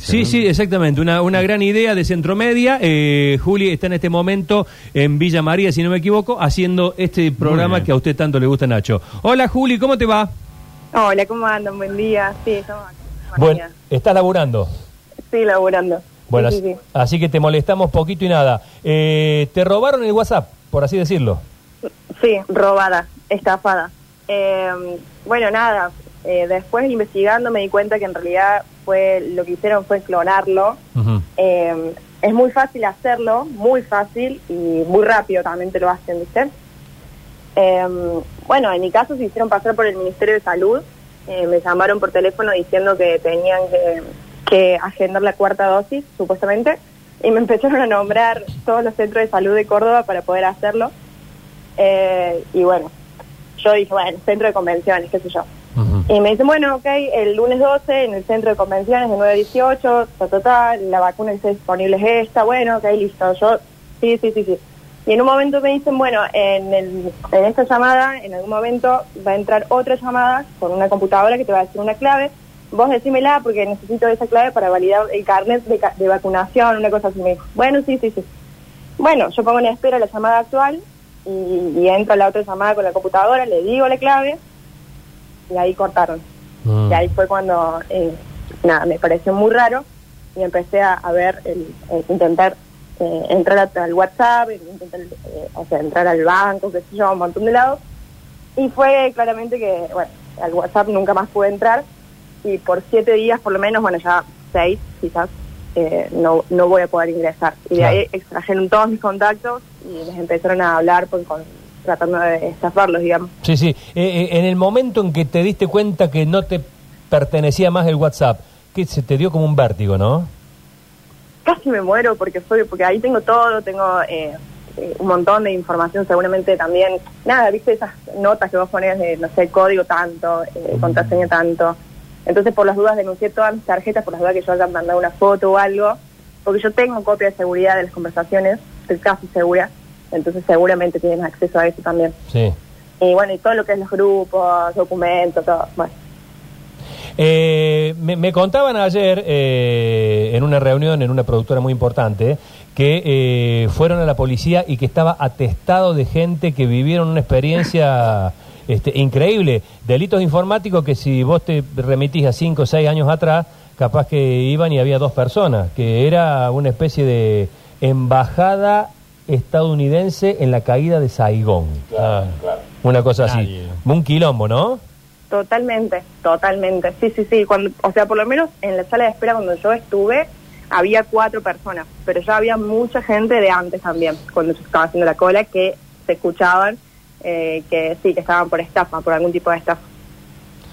provincia. Sí, ¿no? sí, exactamente. Una, una gran idea de Centro Media. Eh, Juli está en este momento en Villa María, si no me equivoco, haciendo este programa que a usted tanto le gusta, Nacho. Hola, Juli, ¿cómo te va? Hola, ¿cómo andan? Buen día. Sí, estamos acá. Bueno, estás laburando. Sí, laburando. Bueno, Sí, sí, sí. así que te molestamos poquito y nada. Eh, te robaron el WhatsApp, por así decirlo. Sí, robada, estafada. Eh, bueno, nada, eh, después investigando me di cuenta que en realidad fue lo que hicieron fue clonarlo. Eh, es muy fácil hacerlo, muy fácil y muy rápido también te lo hacen, ¿viste? Eh, bueno, en mi caso se hicieron pasar por el Ministerio de Salud. Eh, me llamaron por teléfono diciendo que tenían que, que agendar la cuarta dosis, supuestamente, y me empezaron a nombrar todos los centros de salud de Córdoba para poder hacerlo. Eh, y bueno, yo dije, bueno, centro de convenciones, qué sé yo. Y me dicen, bueno, ok, el lunes 12 en el centro de convenciones de 9 a 18, ta, ta, ta, la vacuna que está disponible es esta, bueno, ok, listo. Yo, sí, sí, sí, sí. Y en un momento me dicen, bueno, en, el, en esta llamada, en algún momento va a entrar otra llamada con una computadora que te va a decir una clave. Vos decímela porque necesito esa clave para validar el carnet de, de vacunación, una cosa así. Me dijo, bueno, sí, sí, sí. Bueno, yo pongo en espera la llamada actual y, y entra la otra llamada con la computadora, le digo la clave y ahí cortaron. Mm. Y ahí fue cuando, eh, nada, me pareció muy raro y empecé a, a ver, el, eh, intentar eh, entrar al WhatsApp, intentar, eh, o sea, entrar al banco, qué sé yo, un montón de lados. Y fue claramente que, bueno, al WhatsApp nunca más pude entrar y por siete días, por lo menos, bueno, ya seis quizás, eh, no, no voy a poder ingresar. Y de Claro. ahí extrajeron todos mis contactos y les empezaron a hablar pues, con, tratando de estafarlos, digamos. Sí, sí. Eh, eh, en el momento en que te diste cuenta que no te pertenecía más el WhatsApp, que se te dio como un vértigo, ¿no? casi me muero porque fue porque ahí tengo todo, tengo eh, eh, un montón de información, seguramente también, nada, viste esas notas que vos pones de, no sé, código tanto, eh, contraseña tanto. Entonces, por las dudas, denuncié todas mis tarjetas, por las dudas que yo haya mandado una foto o algo, porque yo tengo copia de seguridad de las conversaciones, estoy casi segura, entonces seguramente tienen acceso a eso también. Sí. Y bueno, y todo lo que es los grupos, documentos, todo, bueno. Eh, me, me contaban ayer eh, en una reunión en una productora muy importante que eh, fueron a la policía y que estaba atestado de gente que vivieron una experiencia este, increíble. Delitos informáticos que si vos te remitís a 5 o 6 años atrás, capaz que iban y había dos personas, que era una especie de embajada estadounidense en la caída de Saigón. Ah, Una cosa así. Nadie. Un quilombo, ¿no? Totalmente, totalmente. Sí, sí, sí. Cuando, o sea, por lo menos en la sala de espera cuando yo estuve, había cuatro personas, pero ya había mucha gente de antes también, cuando yo estaba haciendo la cola, que se escuchaban eh, que sí, que estaban por estafa, por algún tipo de estafa.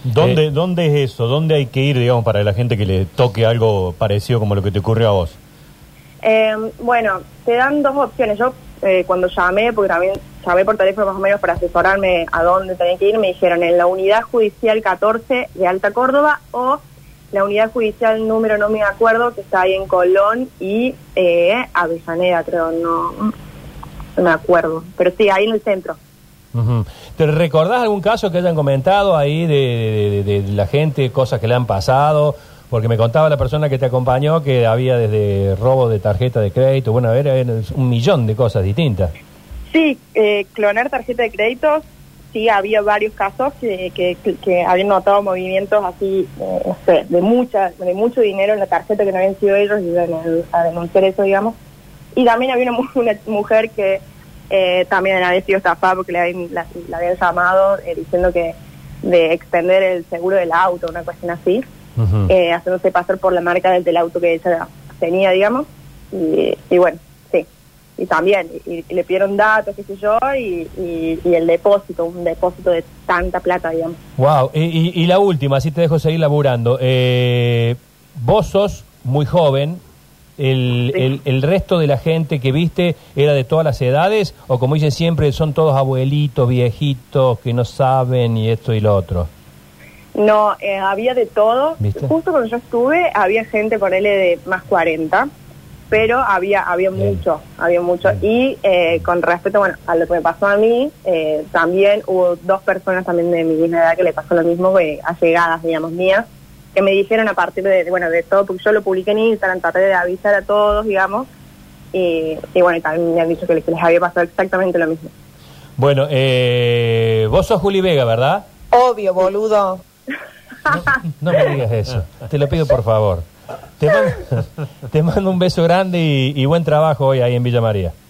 ¿Dónde, Eh. ¿Dónde es eso? ¿Dónde hay que ir, digamos, para la gente que le toque algo parecido como lo que te ocurrió a vos? Eh, bueno, te dan dos opciones. Yo eh, cuando llamé, porque también llamé por teléfono más o menos para asesorarme a dónde tenía que ir, me dijeron en la unidad judicial 14 de Alta Córdoba o la unidad judicial número no me acuerdo, que está ahí en Colón y eh, Avellaneda, creo, no, me acuerdo. Pero sí, ahí en el centro. ¿Te recordás algún caso que hayan comentado ahí de la gente, cosas que le han pasado? Porque me contaba la persona que te acompañó que había desde robo de tarjeta de crédito, bueno, era era un millón de cosas distintas. Sí, eh, clonar tarjeta de créditos, sí, había varios casos que, habían notado movimientos así, eh, no sé, de, mucha, de mucho dinero en la tarjeta que no habían sido ellos y a, denunciar eso, digamos. Y también había una, una mujer que eh, también había sido estafada porque le habían, la, la habían llamado eh, diciendo que de extender el seguro del auto, una cuestión así, Eh, haciéndose pasar por la marca del, del auto que ella tenía, digamos. Y, y bueno, sí. Y también, y, y le pidieron datos, qué sé yo, y, el depósito, un depósito de tanta plata, digamos. Wow, y, la última, así te dejo seguir laburando. Eh, vos sos muy joven, el, Sí. el- el resto de la gente que viste era de todas las edades, o como dicen siempre, son todos abuelitos, viejitos, que no saben y esto y lo otro. No, eh, había de todo. ¿Viste? Justo cuando yo estuve, había gente, ponele, de más 40, pero había había Bien. mucho, había mucho. Y eh, con respecto, bueno, a lo que me pasó a mí, eh, también hubo dos personas también de mi misma edad que le pasó lo mismo, que allegadas, digamos, mías, que me dijeron a partir de, bueno, de todo, porque yo lo publiqué en Instagram, traté de avisar a todos, digamos, y, y bueno, y también me han dicho que les, que les había pasado exactamente lo mismo. Bueno, eh, vos sos Juli Vega, ¿verdad? Obvio, boludo. No me digas eso. Te lo pido por favor. Te mando, un beso grande y, y buen trabajo hoy ahí en Villa María.